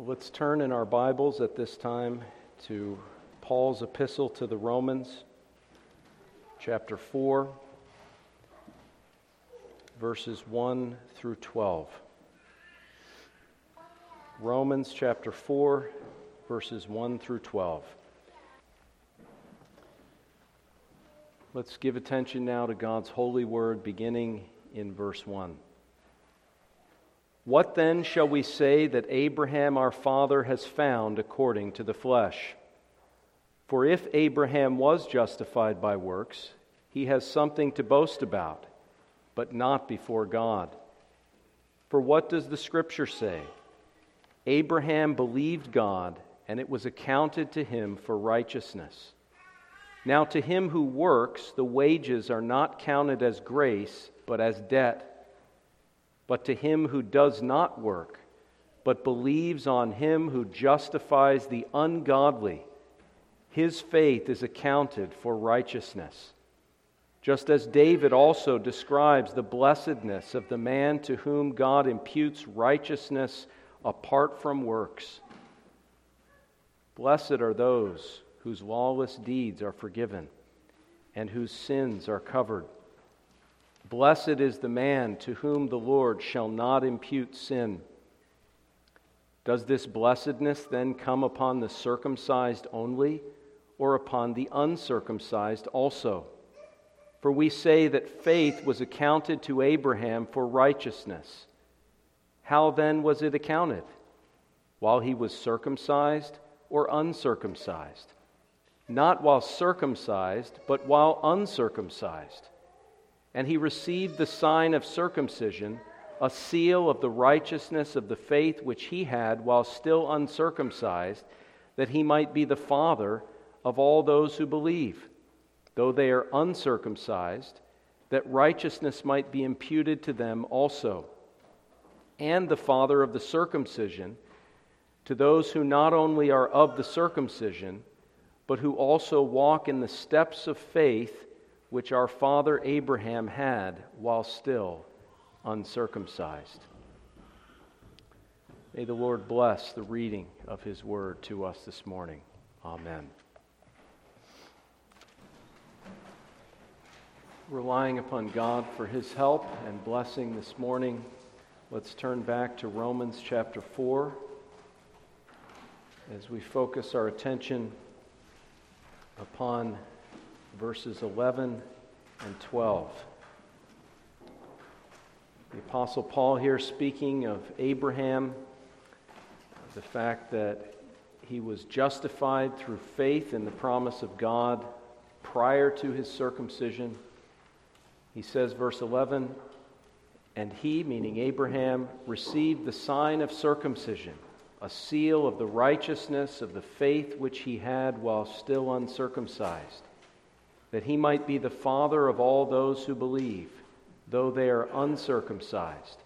Let's turn in our Bibles at this time to Paul's epistle to the Romans, chapter 4, verses 1 through 12. Romans chapter 4, verses 1 through 12. Let's give attention now to God's holy word beginning in verse 1. What then shall we say that Abraham our father has found according to the flesh? For if Abraham was justified by works, he has something to boast about, but not before God. For what does the Scripture say? Abraham believed God, and it was accounted to him for righteousness. Now, to him who works, the wages are not counted as grace, but as debt. But to him who does not work, but believes on him who justifies the ungodly, his faith is accounted for righteousness. Just as David also describes the blessedness of the man to whom God imputes righteousness apart from works. Blessed are those whose lawless deeds are forgiven and whose sins are covered. Blessed is the man to whom the Lord shall not impute sin. Does this blessedness then come upon the circumcised only, or upon the uncircumcised also? For we say that faith was accounted to Abraham for righteousness. How then was it accounted? While he was circumcised or uncircumcised? Not while circumcised, but while uncircumcised and he received the sign of circumcision, a seal of the righteousness of the faith which he had while still uncircumcised, that he might be the father of all those who believe, though they are uncircumcised, that righteousness might be imputed to them also, and the father of the circumcision, to those who not only are of the circumcision, but who also walk in the steps of faith which our father Abraham had while still uncircumcised. May the Lord bless the reading of his word to us this morning. Amen. Relying upon God for his help and blessing this morning, let's turn back to Romans chapter 4 as we focus our attention upon verses 11 and 12. The Apostle Paul here speaking of Abraham, the fact that he was justified through faith in the promise of God prior to his circumcision. He says, verse 11, and he, meaning Abraham, received the sign of circumcision, a seal of the righteousness of the faith which he had while still uncircumcised that he might be the father of all those who believe, though they are uncircumcised,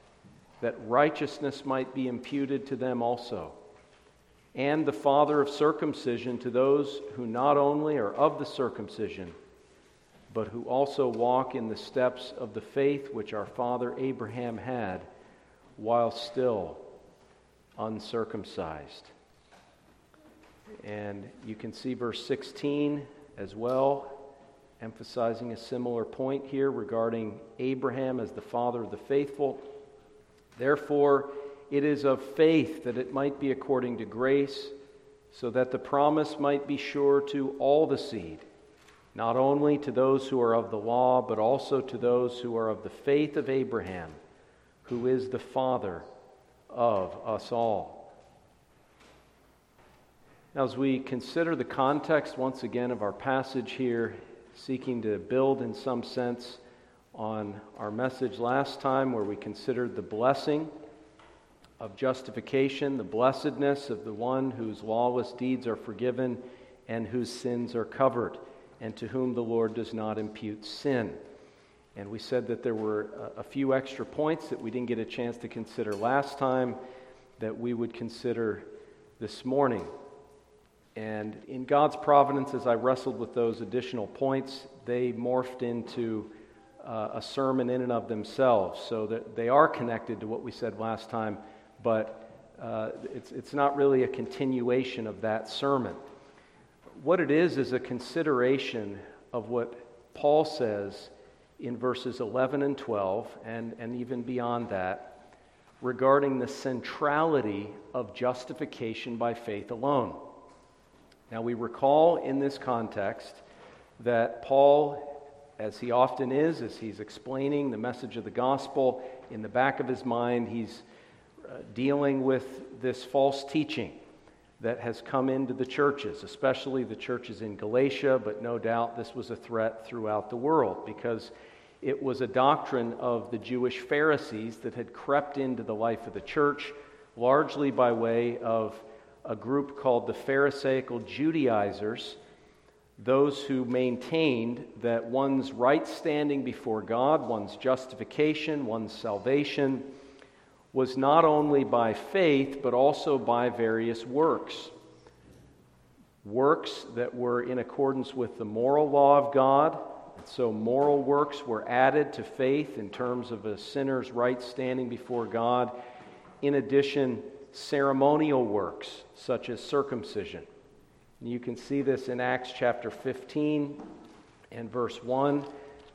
that righteousness might be imputed to them also, and the father of circumcision to those who not only are of the circumcision, but who also walk in the steps of the faith which our father Abraham had while still uncircumcised. And you can see verse 16 as well emphasizing a similar point here regarding Abraham as the father of the faithful. Therefore, it is of faith that it might be according to grace, so that the promise might be sure to all the seed, not only to those who are of the law, but also to those who are of the faith of Abraham, who is the father of us all. Now, as we consider the context once again of our passage here seeking to build in some sense on our message last time where we considered the blessing of justification, the blessedness of the one whose lawless deeds are forgiven and whose sins are covered, and to whom the Lord does not impute sin. And we said that there were a few extra points that we didn't get a chance to consider last time that we would consider this morning. And in God's providence, as I wrestled with those additional points, they morphed into uh, a sermon in and of themselves, so that they are connected to what we said last time, but uh, it's, it's not really a continuation of that sermon. What it is is a consideration of what Paul says in verses 11 and 12, and, and even beyond that, regarding the centrality of justification by faith alone. Now, we recall in this context that Paul as he often is, as he's explaining the message of the gospel, in the back of his mind, he's uh, dealing with this false teaching that has come into the churches, especially the churches in Galatia, but no doubt this was a threat throughout the world because it was a doctrine of the Jewish Pharisees that had crept into the life of the church, largely by way of a group called the Pharisaical Judaizers those who maintained that one's right standing before God, one's justification, one's salvation, was not only by faith, but also by various works. Works that were in accordance with the moral law of God. So, moral works were added to faith in terms of a sinner's right standing before God. In addition, ceremonial works, such as circumcision. You can see this in Acts chapter 15 and verse 1.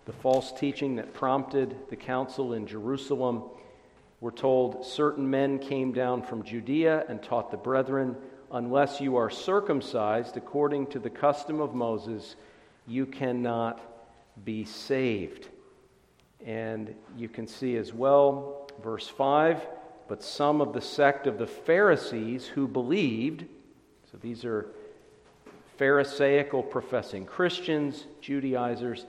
The false teaching that prompted the council in Jerusalem. We're told certain men came down from Judea and taught the brethren, unless you are circumcised according to the custom of Moses, you cannot be saved. And you can see as well, verse 5 but some of the sect of the Pharisees who believed, so these are Pharisaical professing Christians, Judaizers,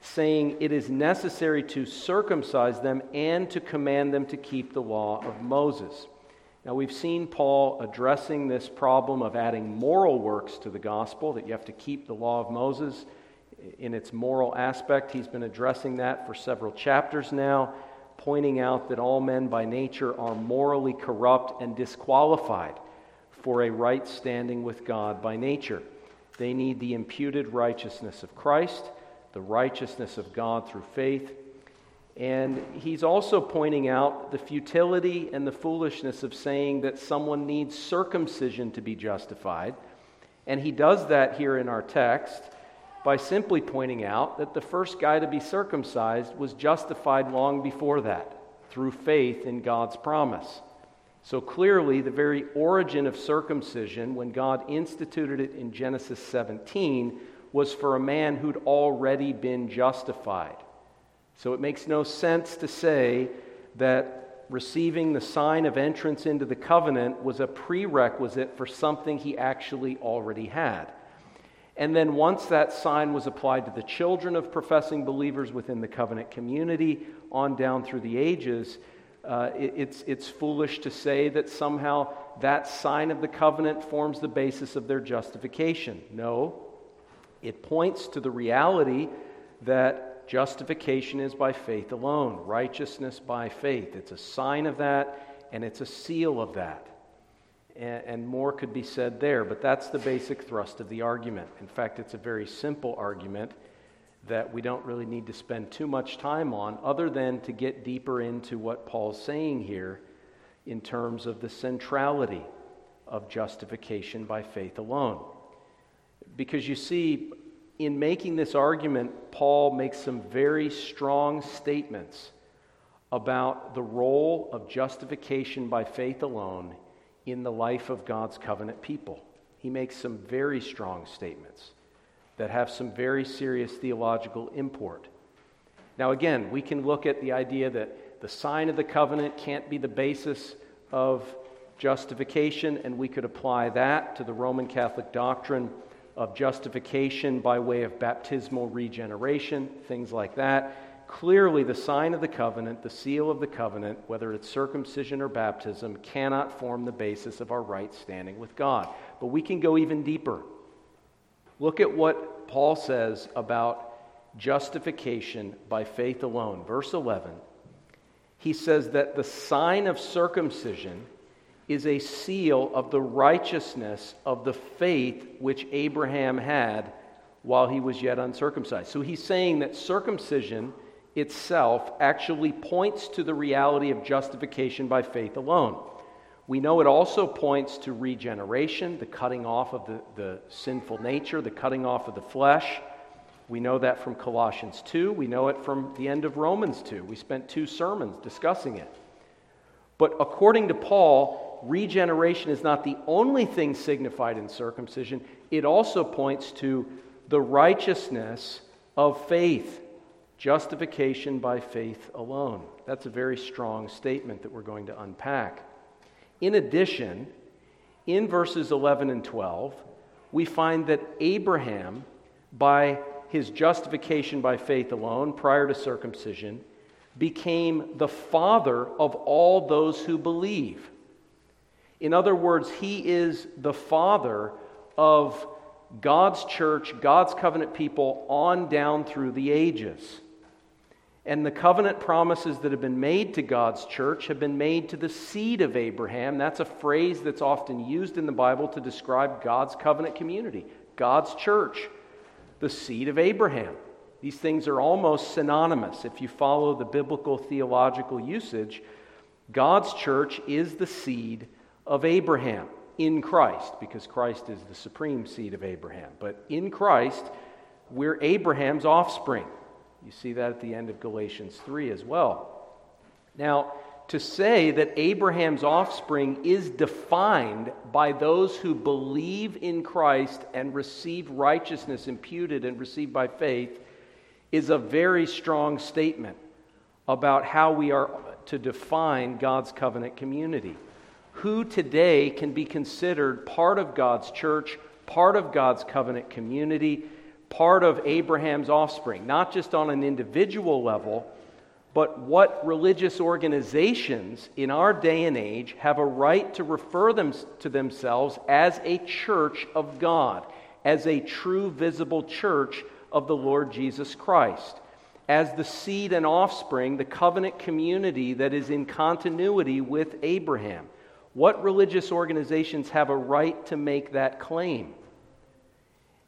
saying it is necessary to circumcise them and to command them to keep the law of Moses. Now, we've seen Paul addressing this problem of adding moral works to the gospel, that you have to keep the law of Moses in its moral aspect. He's been addressing that for several chapters now, pointing out that all men by nature are morally corrupt and disqualified for a right standing with God by nature. They need the imputed righteousness of Christ, the righteousness of God through faith. And he's also pointing out the futility and the foolishness of saying that someone needs circumcision to be justified. And he does that here in our text by simply pointing out that the first guy to be circumcised was justified long before that through faith in God's promise. So clearly, the very origin of circumcision, when God instituted it in Genesis 17, was for a man who'd already been justified. So it makes no sense to say that receiving the sign of entrance into the covenant was a prerequisite for something he actually already had. And then once that sign was applied to the children of professing believers within the covenant community, on down through the ages, uh, it, it's, it's foolish to say that somehow that sign of the covenant forms the basis of their justification. No, it points to the reality that justification is by faith alone, righteousness by faith. It's a sign of that, and it's a seal of that. And, and more could be said there, but that's the basic thrust of the argument. In fact, it's a very simple argument that we don't really need to spend too much time on, other than to get deeper into what Paul's saying here in terms of the centrality of justification by faith alone. Because you see, in making this argument, Paul makes some very strong statements about the role of justification by faith alone in the life of God's covenant people. He makes some very strong statements that have some very serious theological import. Now, again, we can look at the idea that the sign of the covenant can't be the basis of justification, and we could apply that to the Roman Catholic doctrine of justification by way of baptismal regeneration, things like that. Clearly, the sign of the covenant, the seal of the covenant, whether it's circumcision or baptism, cannot form the basis of our right standing with God. But we can go even deeper. Look at what Paul says about justification by faith alone. Verse 11. He says that the sign of circumcision is a seal of the righteousness of the faith which Abraham had while he was yet uncircumcised. So he's saying that circumcision itself actually points to the reality of justification by faith alone. We know it also points to regeneration, the cutting off of the, the sinful nature, the cutting off of the flesh. We know that from Colossians 2. We know it from the end of Romans 2. We spent two sermons discussing it. But according to Paul, regeneration is not the only thing signified in circumcision, it also points to the righteousness of faith, justification by faith alone. That's a very strong statement that we're going to unpack. In addition, in verses 11 and 12, we find that Abraham, by his justification by faith alone, prior to circumcision, became the father of all those who believe. In other words, he is the father of God's church, God's covenant people, on down through the ages. And the covenant promises that have been made to God's church have been made to the seed of Abraham. That's a phrase that's often used in the Bible to describe God's covenant community, God's church, the seed of Abraham. These things are almost synonymous. If you follow the biblical theological usage, God's church is the seed of Abraham in Christ, because Christ is the supreme seed of Abraham. But in Christ, we're Abraham's offspring. You see that at the end of Galatians 3 as well. Now, to say that Abraham's offspring is defined by those who believe in Christ and receive righteousness imputed and received by faith is a very strong statement about how we are to define God's covenant community who today can be considered part of God's church, part of God's covenant community, part of Abraham's offspring, not just on an individual level, but what religious organizations in our day and age have a right to refer them to themselves as a church of God, as a true visible church of the Lord Jesus Christ, as the seed and offspring, the covenant community that is in continuity with Abraham. What religious organizations have a right to make that claim?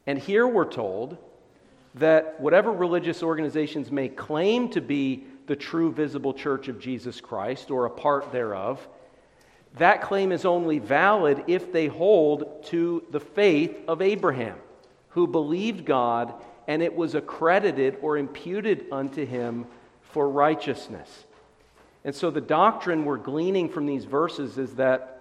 And here we're told that whatever religious organizations may claim to be the true visible church of Jesus Christ or a part thereof, that claim is only valid if they hold to the faith of Abraham, who believed God and it was accredited or imputed unto him for righteousness. And so the doctrine we're gleaning from these verses is that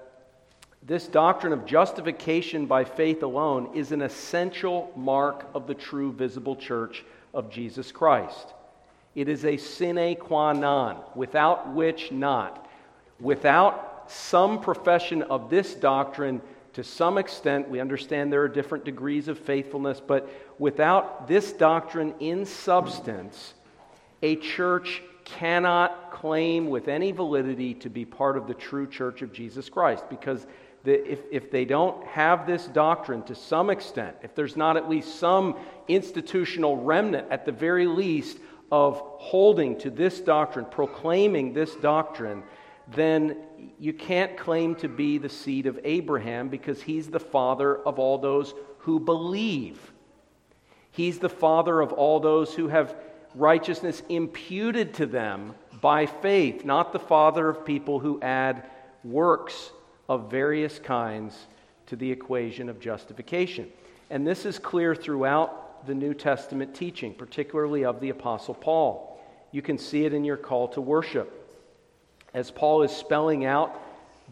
this doctrine of justification by faith alone is an essential mark of the true visible church of Jesus Christ. It is a sine qua non, without which not. Without some profession of this doctrine, to some extent, we understand there are different degrees of faithfulness, but without this doctrine in substance, a church cannot claim with any validity to be part of the true church of Jesus Christ because the, if, if they don't have this doctrine to some extent, if there's not at least some institutional remnant at the very least of holding to this doctrine, proclaiming this doctrine, then you can't claim to be the seed of Abraham because he's the father of all those who believe. He's the father of all those who have righteousness imputed to them by faith, not the father of people who add works of various kinds to the equation of justification. And this is clear throughout the New Testament teaching, particularly of the Apostle Paul. You can see it in your call to worship. As Paul is spelling out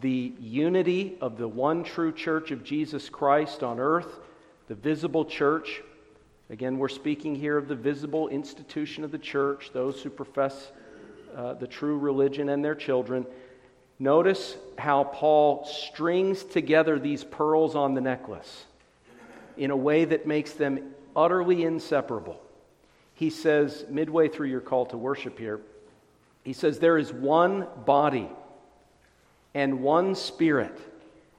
the unity of the one true church of Jesus Christ on earth, the visible church, Again, we're speaking here of the visible institution of the church, those who profess uh, the true religion and their children. Notice how Paul strings together these pearls on the necklace in a way that makes them utterly inseparable. He says, midway through your call to worship here, he says, There is one body and one spirit.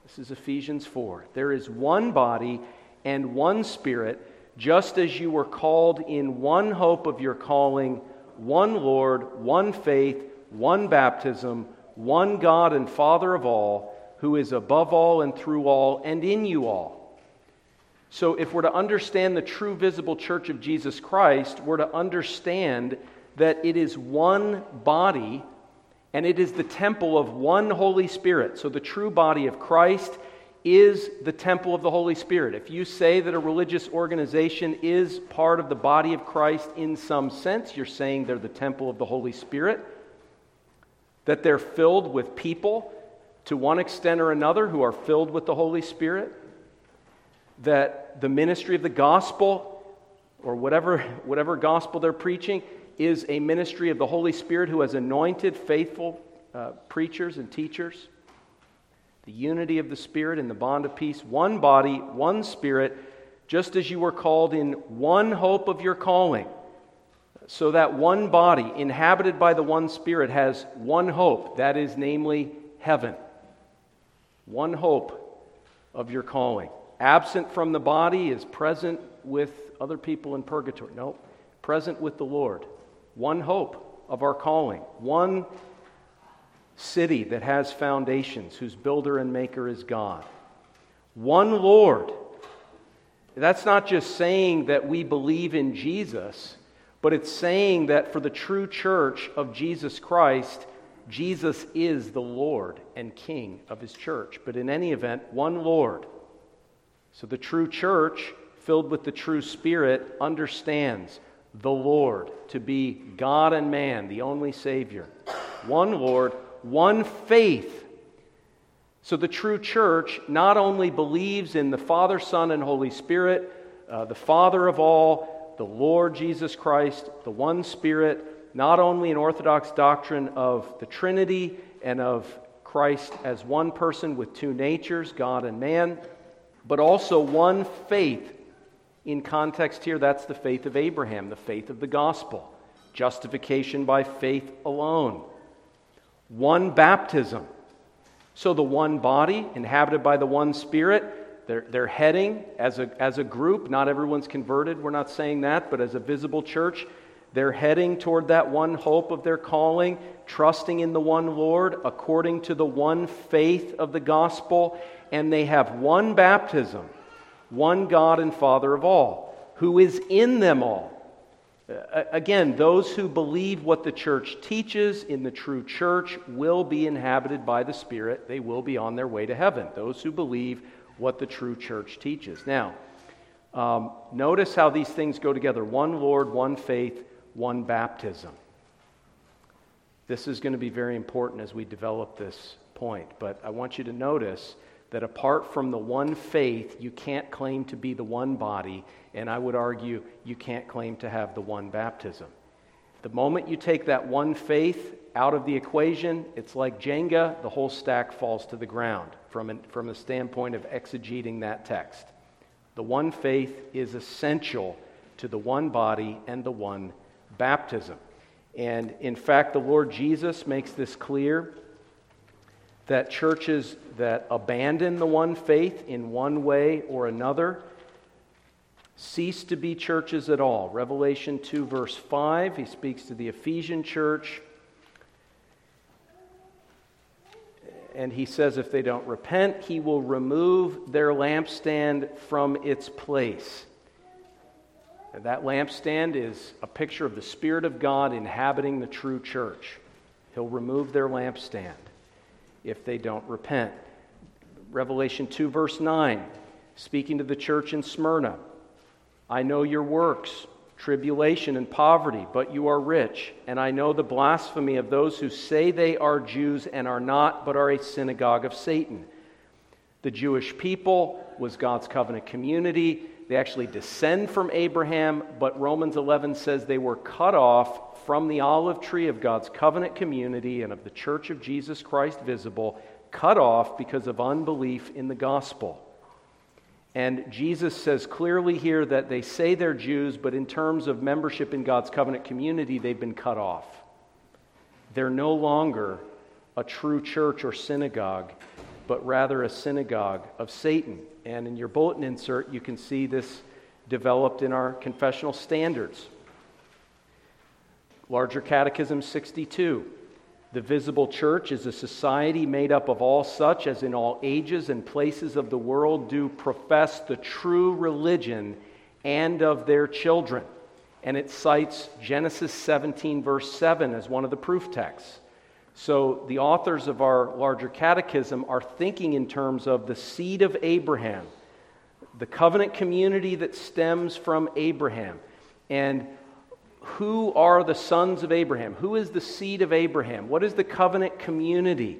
This is Ephesians 4. There is one body and one spirit just as you were called in one hope of your calling, one Lord, one faith, one baptism, one God and Father of all, who is above all and through all and in you all. So, if we're to understand the true visible church of Jesus Christ, we're to understand that it is one body And it is the temple of one Holy Spirit. So the true body of Christ is the temple of the Holy Spirit. If you say that a religious organization is part of the body of Christ in some sense, you're saying they're the temple of the Holy Spirit, that they're filled with people to one extent or another who are filled with the Holy Spirit, that the ministry of the gospel or whatever, whatever gospel they're preaching is a ministry of the Holy Spirit who has anointed faithful uh, preachers and teachers. The unity of the Spirit and the bond of peace, one body, one Spirit, just as you were called in one hope of your calling. So that one body, inhabited by the one Spirit, has one hope, that is, namely, heaven. One hope of your calling. Absent from the body is present with other people in purgatory. No, present with the Lord. One hope of our calling. One city that has foundations, whose builder and maker is God. One Lord. That's not just saying that we believe in Jesus, but it's saying that for the true church of Jesus Christ, Jesus is the Lord and King of his church. But in any event, one Lord. So the true church, filled with the true Spirit, understands the Lord to be God and man, the only Savior. One Lord, one faith. So the true church not only believes in the Father, Son, and Holy Spirit, uh, the Father of all, the Lord Jesus Christ, the one Spirit, not only an Orthodox doctrine of the Trinity and of Christ as one person with two natures, God and man, but also one faith. In context here, that's the faith of Abraham, the faith of the gospel, justification by faith alone one baptism. So the one body, inhabited by the one spirit, they're, they're heading as a, as a group. Not everyone's converted, we're not saying that, but as a visible church, they're heading toward that one hope of their calling, trusting in the one Lord according to the one faith of the gospel, and they have one baptism, one God and Father of all, who is in them all Again, those who believe what the church teaches in the true church will be inhabited by the Spirit. They will be on their way to heaven. Those who believe what the true church teaches. Now, um, notice how these things go together one Lord, one faith, one baptism. This is going to be very important as we develop this point, but I want you to notice that apart from the one faith, you can't claim to be the one body, and I would argue you can't claim to have the one baptism. The moment you take that one faith out of the equation, it's like Jenga, the whole stack falls to the ground from, an, from a standpoint of exegeting that text. The one faith is essential to the one body and the one baptism. And in fact, the Lord Jesus makes this clear that churches that abandon the one faith in one way or another cease to be churches at all. Revelation 2, verse 5, he speaks to the Ephesian church. And he says, if they don't repent, he will remove their lampstand from its place. And that lampstand is a picture of the Spirit of God inhabiting the true church. He'll remove their lampstand if they don't repent. Revelation 2, verse 9, speaking to the church in Smyrna I know your works, tribulation and poverty, but you are rich. And I know the blasphemy of those who say they are Jews and are not, but are a synagogue of Satan. The Jewish people was God's covenant community. They actually descend from Abraham, but Romans 11 says they were cut off from the olive tree of God's covenant community and of the church of Jesus Christ visible, cut off because of unbelief in the gospel. And Jesus says clearly here that they say they're Jews, but in terms of membership in God's covenant community, they've been cut off. They're no longer a true church or synagogue, but rather a synagogue of Satan. And in your bulletin insert, you can see this developed in our confessional standards. Larger Catechism 62. The visible church is a society made up of all such as in all ages and places of the world do profess the true religion and of their children. And it cites Genesis 17, verse 7, as one of the proof texts. So the authors of our larger catechism are thinking in terms of the seed of Abraham, the covenant community that stems from Abraham. And who are the sons of Abraham? Who is the seed of Abraham? What is the covenant community?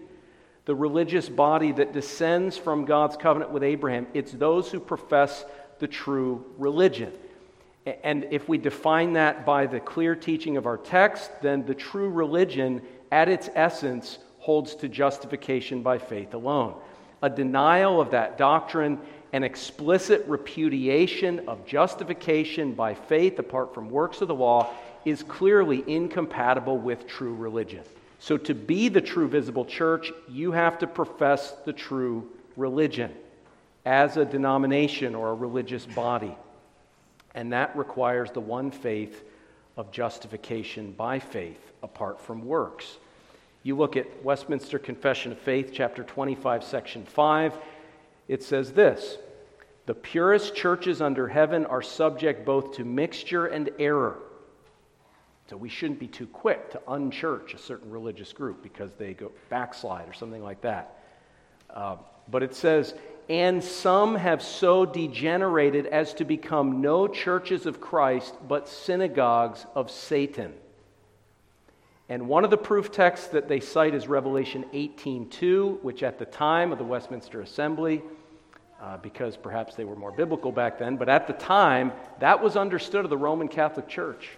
The religious body that descends from God's covenant with Abraham. It's those who profess the true religion. And if we define that by the clear teaching of our text, then the true religion, at its essence, holds to justification by faith alone. A denial of that doctrine, an explicit repudiation of justification by faith apart from works of the law, is clearly incompatible with true religion. So, to be the true visible church, you have to profess the true religion as a denomination or a religious body. And that requires the one faith of justification by faith apart from works. You look at Westminster Confession of Faith, chapter 25, section 5, it says this The purest churches under heaven are subject both to mixture and error. So we shouldn't be too quick to unchurch a certain religious group because they go backslide or something like that. Uh, but it says, and some have so degenerated as to become no churches of Christ, but synagogues of Satan. And one of the proof texts that they cite is Revelation 18:2, which at the time of the Westminster Assembly, uh, because perhaps they were more biblical back then, but at the time that was understood of the Roman Catholic Church.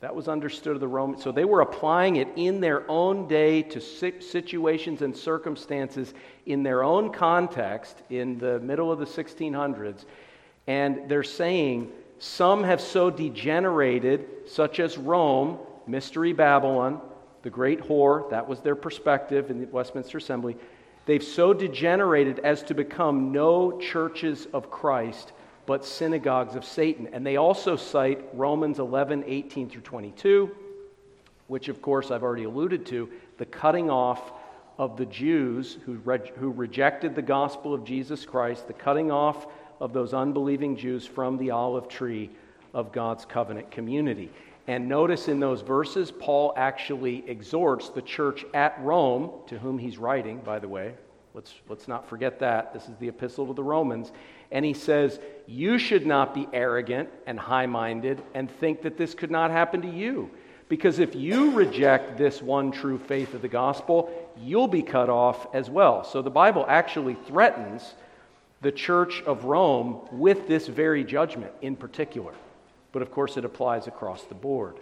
That was understood of the Roman. So they were applying it in their own day to situations and circumstances in their own context in the middle of the 1600s. And they're saying some have so degenerated, such as Rome, Mystery Babylon, the great whore, that was their perspective in the Westminster Assembly. They've so degenerated as to become no churches of Christ but synagogues of Satan. And they also cite Romans 11, 18 through 22, which, of course, I've already alluded to the cutting off of the Jews who, re- who rejected the gospel of Jesus Christ, the cutting off of those unbelieving Jews from the olive tree of God's covenant community. And notice in those verses, Paul actually exhorts the church at Rome, to whom he's writing, by the way. Let's, let's not forget that. This is the epistle to the Romans. And he says, You should not be arrogant and high minded and think that this could not happen to you. Because if you reject this one true faith of the gospel, you'll be cut off as well. So the Bible actually threatens the church of Rome with this very judgment in particular. But of course, it applies across the board.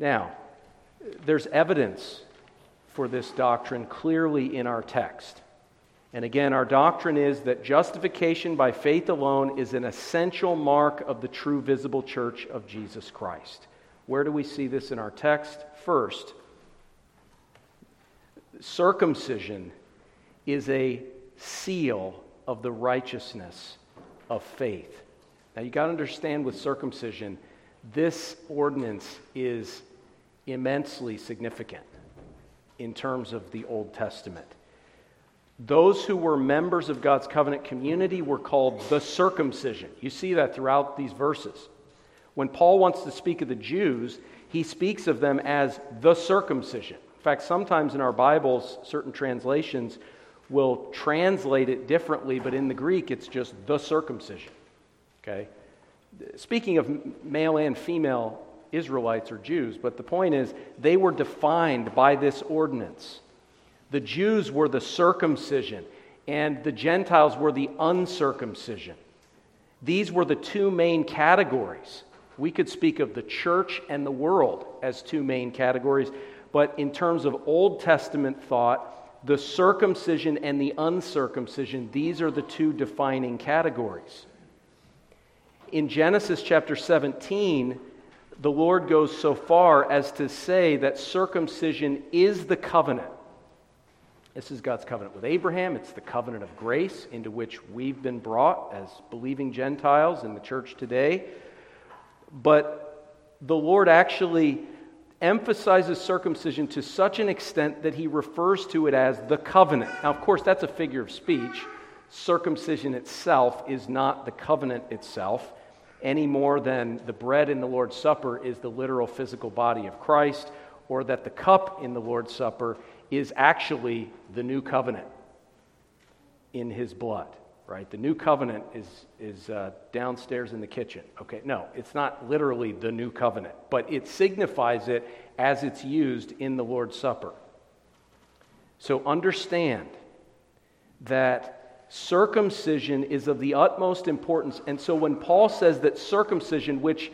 Now, there's evidence for this doctrine clearly in our text. And again, our doctrine is that justification by faith alone is an essential mark of the true visible church of Jesus Christ. Where do we see this in our text? First, circumcision is a seal of the righteousness of faith. Now, you got to understand with circumcision, this ordinance is immensely significant in terms of the Old Testament. Those who were members of God's covenant community were called the circumcision. You see that throughout these verses. When Paul wants to speak of the Jews, he speaks of them as the circumcision. In fact, sometimes in our Bibles, certain translations will translate it differently, but in the Greek, it's just the circumcision. Okay? Speaking of male and female Israelites or Jews, but the point is, they were defined by this ordinance. The Jews were the circumcision, and the Gentiles were the uncircumcision. These were the two main categories. We could speak of the church and the world as two main categories, but in terms of Old Testament thought, the circumcision and the uncircumcision, these are the two defining categories. In Genesis chapter 17, the Lord goes so far as to say that circumcision is the covenant. This is God's covenant with Abraham. It's the covenant of grace into which we've been brought as believing Gentiles in the church today. But the Lord actually emphasizes circumcision to such an extent that he refers to it as the covenant. Now, of course, that's a figure of speech. Circumcision itself is not the covenant itself any more than the bread in the Lord's Supper is the literal physical body of Christ or that the cup in the Lord's Supper is actually the new covenant in his blood, right? The new covenant is, is uh, downstairs in the kitchen. Okay, no, it's not literally the new covenant, but it signifies it as it's used in the Lord's Supper. So understand that circumcision is of the utmost importance. And so when Paul says that circumcision, which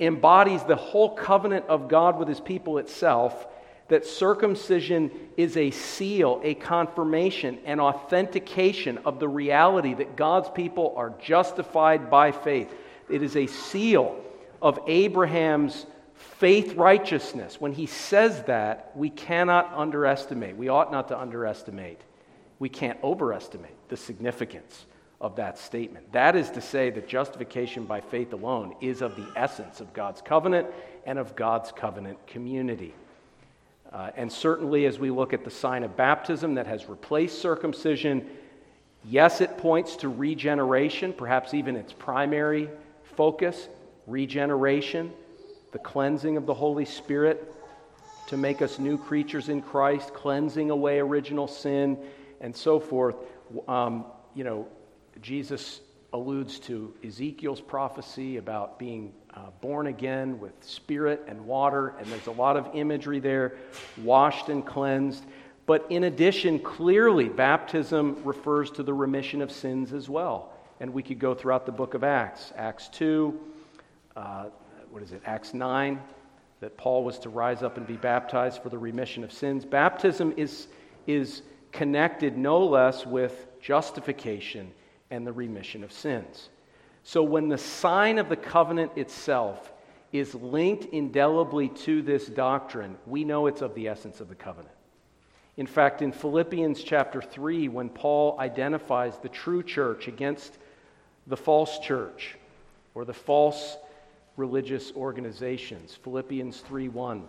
embodies the whole covenant of God with his people itself, that circumcision is a seal, a confirmation, an authentication of the reality that God's people are justified by faith. It is a seal of Abraham's faith righteousness. When he says that, we cannot underestimate, we ought not to underestimate, we can't overestimate the significance of that statement. That is to say that justification by faith alone is of the essence of God's covenant and of God's covenant community. Uh, and certainly, as we look at the sign of baptism that has replaced circumcision, yes, it points to regeneration, perhaps even its primary focus regeneration, the cleansing of the Holy Spirit to make us new creatures in Christ, cleansing away original sin, and so forth. Um, you know, Jesus alludes to Ezekiel's prophecy about being uh, born again with spirit and water, and there's a lot of imagery there, washed and cleansed. But in addition, clearly, baptism refers to the remission of sins as well. And we could go throughout the book of Acts Acts 2, uh, what is it, Acts 9, that Paul was to rise up and be baptized for the remission of sins. Baptism is, is connected no less with justification and the remission of sins. So when the sign of the covenant itself is linked indelibly to this doctrine, we know it's of the essence of the covenant. In fact, in Philippians chapter 3, when Paul identifies the true church against the false church or the false religious organizations, Philippians 3:1,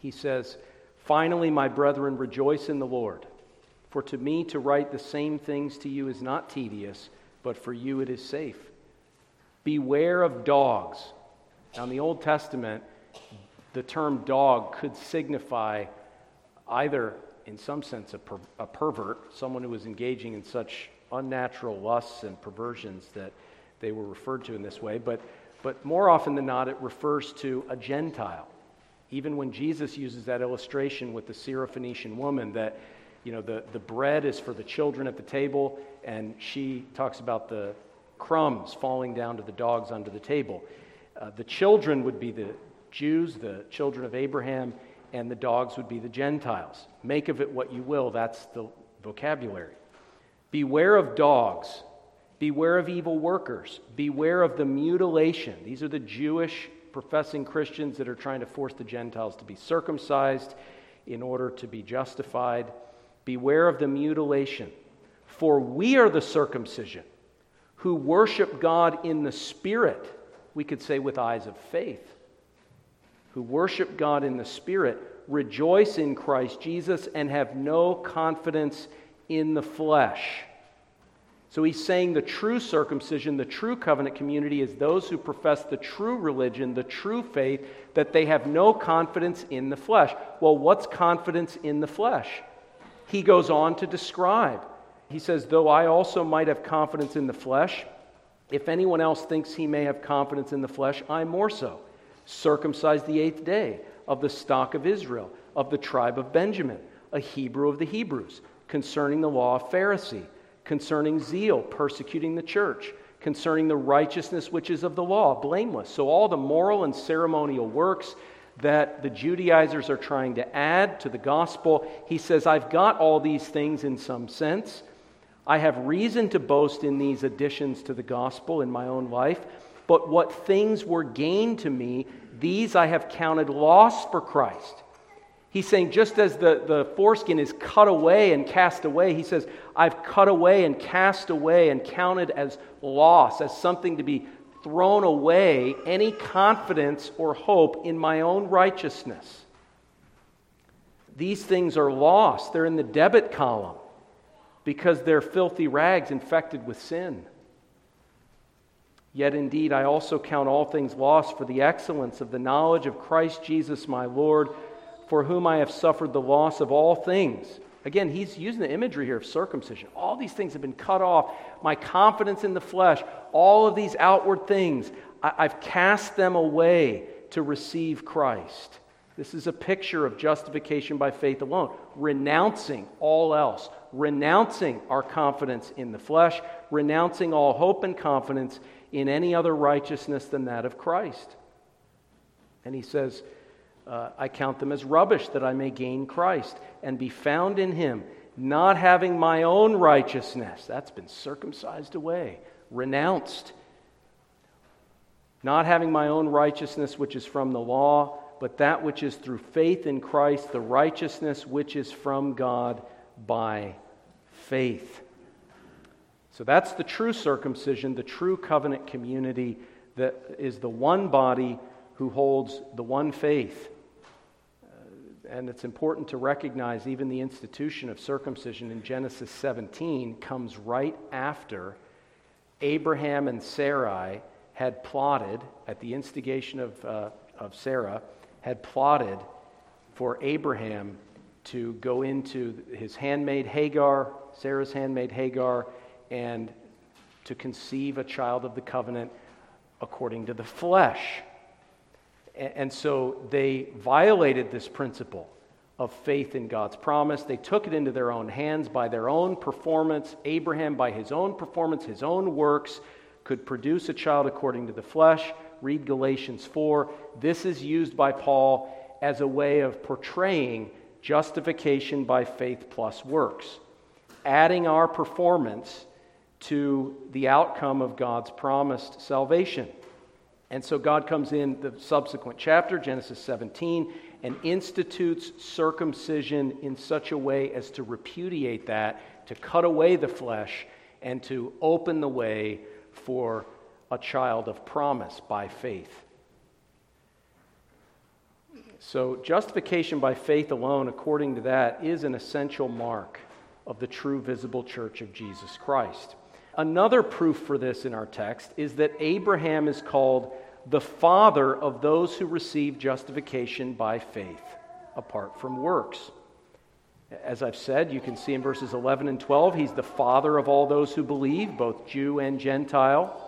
he says, "Finally, my brethren, rejoice in the Lord." For to me to write the same things to you is not tedious, but for you it is safe. Beware of dogs. Now, in the Old Testament, the term dog could signify either, in some sense, a, per- a pervert, someone who was engaging in such unnatural lusts and perversions that they were referred to in this way, but, but more often than not, it refers to a Gentile. Even when Jesus uses that illustration with the Syrophoenician woman, that you know, the, the bread is for the children at the table, and she talks about the crumbs falling down to the dogs under the table. Uh, the children would be the Jews, the children of Abraham, and the dogs would be the Gentiles. Make of it what you will, that's the vocabulary. Beware of dogs. Beware of evil workers. Beware of the mutilation. These are the Jewish professing Christians that are trying to force the Gentiles to be circumcised in order to be justified. Beware of the mutilation, for we are the circumcision who worship God in the Spirit, we could say with eyes of faith, who worship God in the Spirit, rejoice in Christ Jesus, and have no confidence in the flesh. So he's saying the true circumcision, the true covenant community is those who profess the true religion, the true faith, that they have no confidence in the flesh. Well, what's confidence in the flesh? He goes on to describe. He says, Though I also might have confidence in the flesh, if anyone else thinks he may have confidence in the flesh, I more so. Circumcised the eighth day, of the stock of Israel, of the tribe of Benjamin, a Hebrew of the Hebrews, concerning the law of Pharisee, concerning zeal, persecuting the church, concerning the righteousness which is of the law, blameless. So all the moral and ceremonial works that the Judaizers are trying to add to the gospel. He says, I've got all these things in some sense. I have reason to boast in these additions to the gospel in my own life, but what things were gained to me, these I have counted loss for Christ. He's saying, just as the, the foreskin is cut away and cast away, he says, I've cut away and cast away and counted as loss, as something to be thrown away any confidence or hope in my own righteousness. These things are lost. They're in the debit column because they're filthy rags infected with sin. Yet indeed, I also count all things lost for the excellence of the knowledge of Christ Jesus my Lord, for whom I have suffered the loss of all things. Again, he's using the imagery here of circumcision. All these things have been cut off. My confidence in the flesh, all of these outward things, I- have cast them away to receive Christ. This is a picture of justification by faith alone, renouncing all else, renouncing our confidence in the flesh, renouncing all hope and confidence in any other righteousness than that of Christ. And he says, uh, I count them as rubbish that I may gain Christ and be found in him, not having my own righteousness. That's been circumcised away, renounced. Not having my own righteousness, which is from the law, but that which is through faith in Christ, the righteousness which is from God by faith. So that's the true circumcision, the true covenant community that is the one body who holds the one faith. And it's important to recognize even the institution of circumcision in Genesis 17 comes right after Abraham and Sarai had plotted, at the instigation of, uh, of Sarah, had plotted for Abraham to go into his handmaid Hagar, Sarah's handmaid Hagar, and to conceive a child of the covenant according to the flesh. And so they violated this principle of faith in God's promise. They took it into their own hands by their own performance. Abraham, by his own performance, his own works, could produce a child according to the flesh. Read Galatians 4. This is used by Paul as a way of portraying justification by faith plus works, adding our performance to the outcome of God's promised salvation. And so God comes in the subsequent chapter, Genesis 17, and institutes circumcision in such a way as to repudiate that, to cut away the flesh, and to open the way for a child of promise by faith. So, justification by faith alone, according to that, is an essential mark of the true visible church of Jesus Christ. Another proof for this in our text is that Abraham is called the father of those who receive justification by faith apart from works. As I've said, you can see in verses 11 and 12, he's the father of all those who believe, both Jew and Gentile.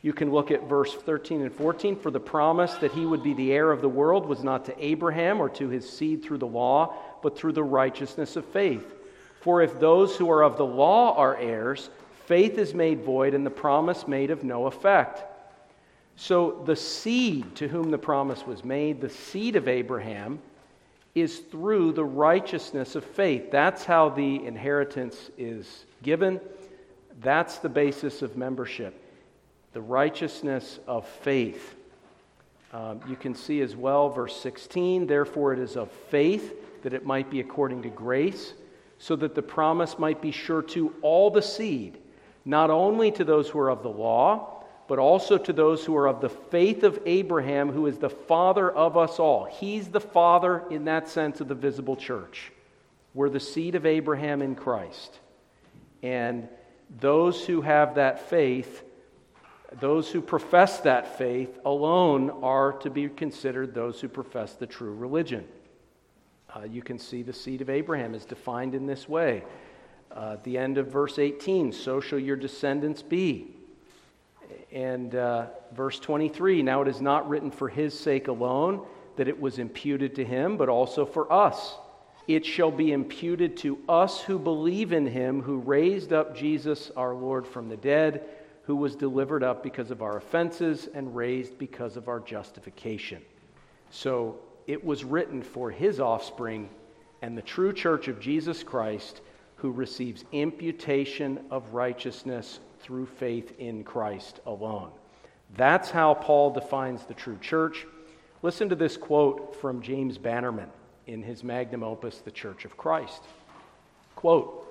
You can look at verse 13 and 14. For the promise that he would be the heir of the world was not to Abraham or to his seed through the law, but through the righteousness of faith. For if those who are of the law are heirs, faith is made void and the promise made of no effect. So the seed to whom the promise was made, the seed of Abraham, is through the righteousness of faith. That's how the inheritance is given. That's the basis of membership. The righteousness of faith. Um, you can see as well, verse 16, therefore it is of faith that it might be according to grace, so that the promise might be sure to all the seed not only to those who are of the law, but also to those who are of the faith of Abraham, who is the father of us all. He's the father, in that sense, of the visible church. We're the seed of Abraham in Christ. And those who have that faith, those who profess that faith alone, are to be considered those who profess the true religion. Uh, you can see the seed of Abraham is defined in this way. Uh, at the end of verse 18, so shall your descendants be. And uh, verse 23, now it is not written for his sake alone that it was imputed to him, but also for us. It shall be imputed to us who believe in him who raised up Jesus our Lord from the dead, who was delivered up because of our offenses and raised because of our justification. So it was written for his offspring and the true church of Jesus Christ who receives imputation of righteousness through faith in Christ alone. That's how Paul defines the true church. Listen to this quote from James Bannerman in his magnum opus, The Church of Christ. Quote,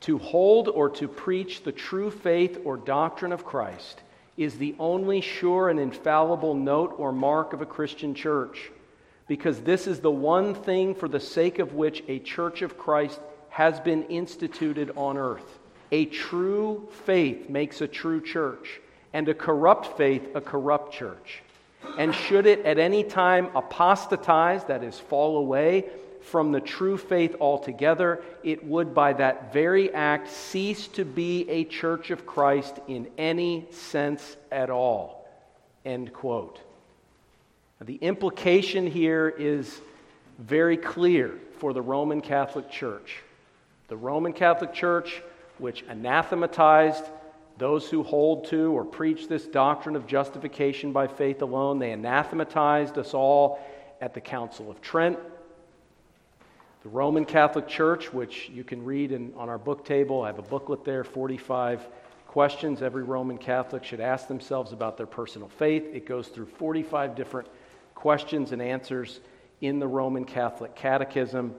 to hold or to preach the true faith or doctrine of Christ is the only sure and infallible note or mark of a Christian church, because this is the one thing for the sake of which a church of Christ has been instituted on earth. A true faith makes a true church, and a corrupt faith a corrupt church. And should it at any time apostatize, that is, fall away from the true faith altogether, it would by that very act cease to be a church of Christ in any sense at all. End quote. The implication here is very clear for the Roman Catholic Church. The Roman Catholic Church, which anathematized those who hold to or preach this doctrine of justification by faith alone, they anathematized us all at the Council of Trent. The Roman Catholic Church, which you can read in, on our book table, I have a booklet there 45 questions every Roman Catholic should ask themselves about their personal faith. It goes through 45 different questions and answers in the Roman Catholic Catechism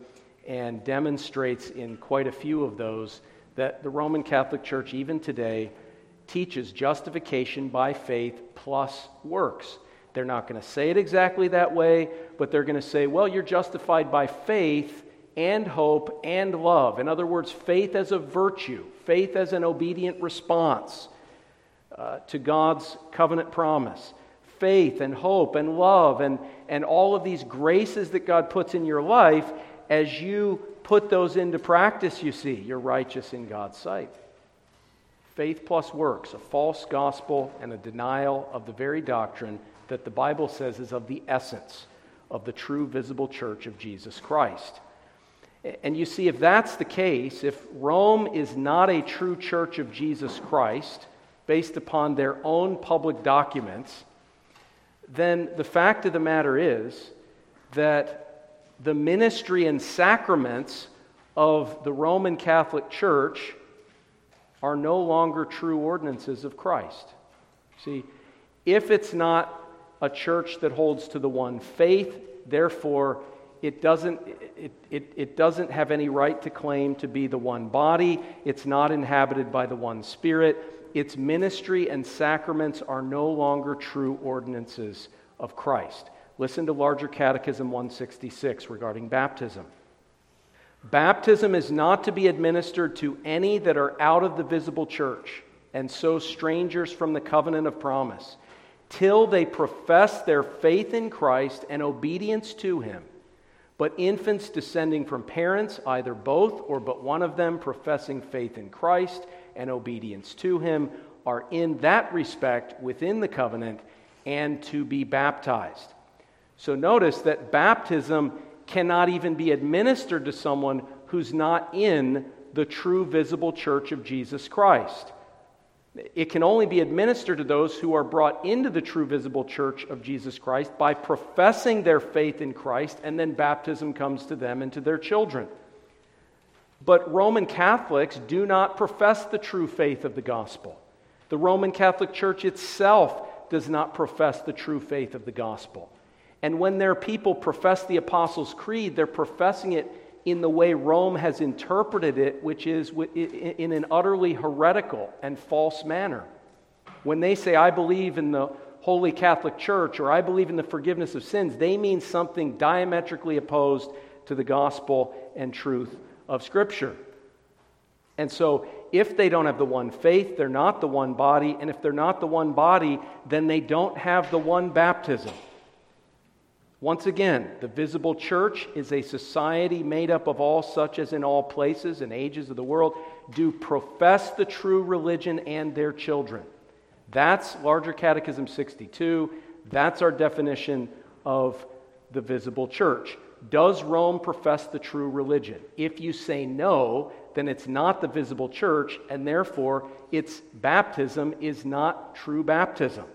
and demonstrates in quite a few of those that the Roman Catholic Church, even today, teaches justification by faith plus works. They're not going to say it exactly that way, but they're going to say, well, you're justified by faith and hope and love. In other words, faith as a virtue, faith as an obedient response uh, to God's covenant promise faith and hope and love and, and all of these graces that God puts in your life, as you put those into practice, you see, you're righteous in God's sight. Faith plus works, a false gospel and a denial of the very doctrine that the Bible says is of the essence of the true visible church of Jesus Christ. And you see, if that's the case, if Rome is not a true church of Jesus Christ, based upon their own public documents, then the fact of the matter is that the ministry and sacraments of the Roman Catholic Church are no longer true ordinances of Christ. See, if it's not a church that holds to the one faith, therefore it doesn't, it, it, it doesn't have any right to claim to be the one body. It's not inhabited by the one spirit its ministry and sacraments are no longer true ordinances of Christ. Listen to Larger Catechism 166 regarding baptism. Baptism is not to be administered to any that are out of the visible church, and so strangers from the covenant of promise, till they profess their faith in Christ and obedience to him. But infants descending from parents, either both or but one of them, professing faith in Christ, and obedience to him are in that respect within the covenant and to be baptized. So notice that baptism cannot even be administered to someone who's not in the true visible church of Jesus Christ. It can only be administered to those who are brought into the true visible church of Jesus Christ by professing their faith in Christ, and then baptism comes to them and to their children. But Roman Catholics do not profess the true faith of the gospel. The Roman Catholic Church itself does not profess the true faith of the gospel. And when their people profess the Apostles' Creed, they're professing it in the way Rome has interpreted it, which is in an utterly heretical and false manner. When they say, I believe in the Holy Catholic Church or I believe in the forgiveness of sins, they mean something diametrically opposed to the gospel and truth of Scripture. And so, if they don't have the one faith, they're not the one body. And if they're not the one body, then they don't have the one baptism. Once again, the visible church is a society made up of all such as in all places and ages of the world do profess the true religion and their children. That's Larger Catechism 62. That's our definition of the visible church. Does Rome profess the true religion? If you say no, then it's not the visible church, and therefore its baptism is not true baptism.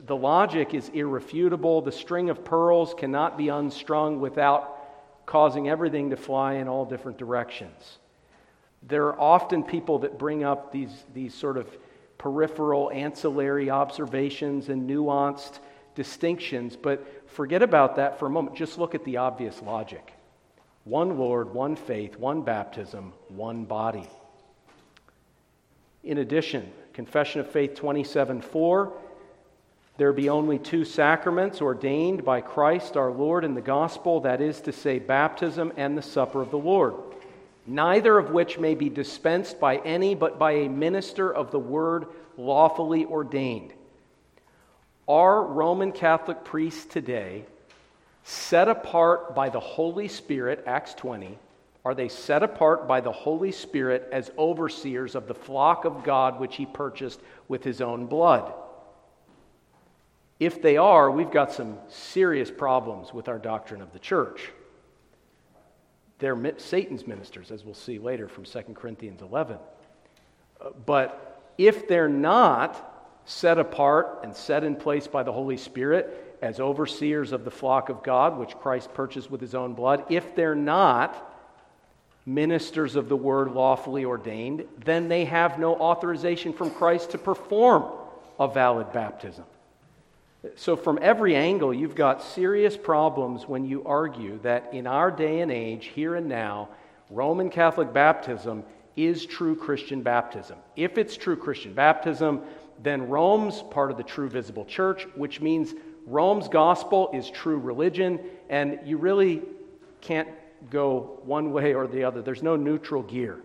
The logic is irrefutable. The string of pearls cannot be unstrung without causing everything to fly in all different directions. There are often people that bring up these, these sort of peripheral, ancillary observations and nuanced distinctions, but forget about that for a moment. Just look at the obvious logic one Lord, one faith, one baptism, one body. In addition, Confession of Faith 27 4, there be only two sacraments ordained by Christ our Lord in the gospel, that is to say, baptism and the supper of the Lord, neither of which may be dispensed by any but by a minister of the word lawfully ordained. Are Roman Catholic priests today set apart by the Holy Spirit, Acts 20? Are they set apart by the Holy Spirit as overseers of the flock of God which he purchased with his own blood? If they are, we've got some serious problems with our doctrine of the church. They're Satan's ministers, as we'll see later from 2 Corinthians 11. Uh, but if they're not set apart and set in place by the Holy Spirit as overseers of the flock of God, which Christ purchased with his own blood, if they're not ministers of the word lawfully ordained, then they have no authorization from Christ to perform a valid baptism. So, from every angle, you've got serious problems when you argue that in our day and age, here and now, Roman Catholic baptism is true Christian baptism. If it's true Christian baptism, then Rome's part of the true visible church, which means Rome's gospel is true religion, and you really can't go one way or the other. There's no neutral gear.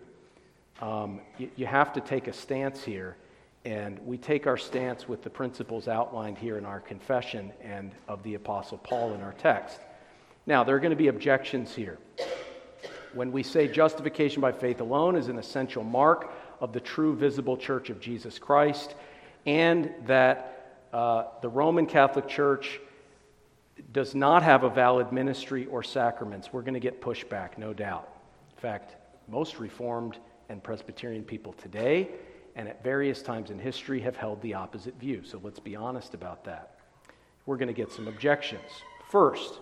Um, you, you have to take a stance here. And we take our stance with the principles outlined here in our confession and of the Apostle Paul in our text. Now, there are going to be objections here. When we say justification by faith alone is an essential mark of the true visible church of Jesus Christ, and that uh, the Roman Catholic Church does not have a valid ministry or sacraments, we're going to get pushback, no doubt. In fact, most Reformed and Presbyterian people today and at various times in history have held the opposite view. So let's be honest about that. We're going to get some objections. First,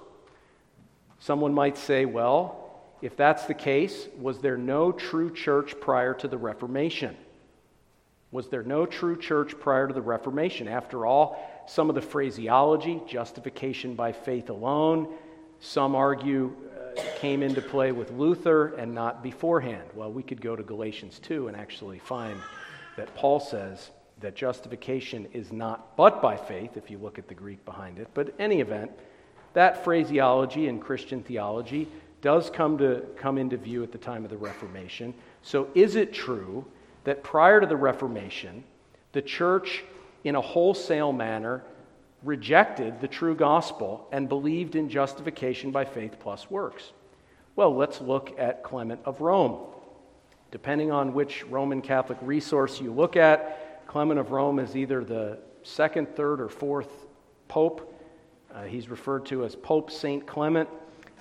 someone might say, well, if that's the case, was there no true church prior to the Reformation? Was there no true church prior to the Reformation? After all, some of the phraseology, justification by faith alone, some argue uh, came into play with Luther and not beforehand. Well, we could go to Galatians 2 and actually find that Paul says that justification is not but by faith, if you look at the Greek behind it. But in any event, that phraseology in Christian theology does come, to, come into view at the time of the Reformation. So, is it true that prior to the Reformation, the church, in a wholesale manner, rejected the true gospel and believed in justification by faith plus works? Well, let's look at Clement of Rome. Depending on which Roman Catholic resource you look at, Clement of Rome is either the second, third, or fourth pope. Uh, he's referred to as Pope St. Clement,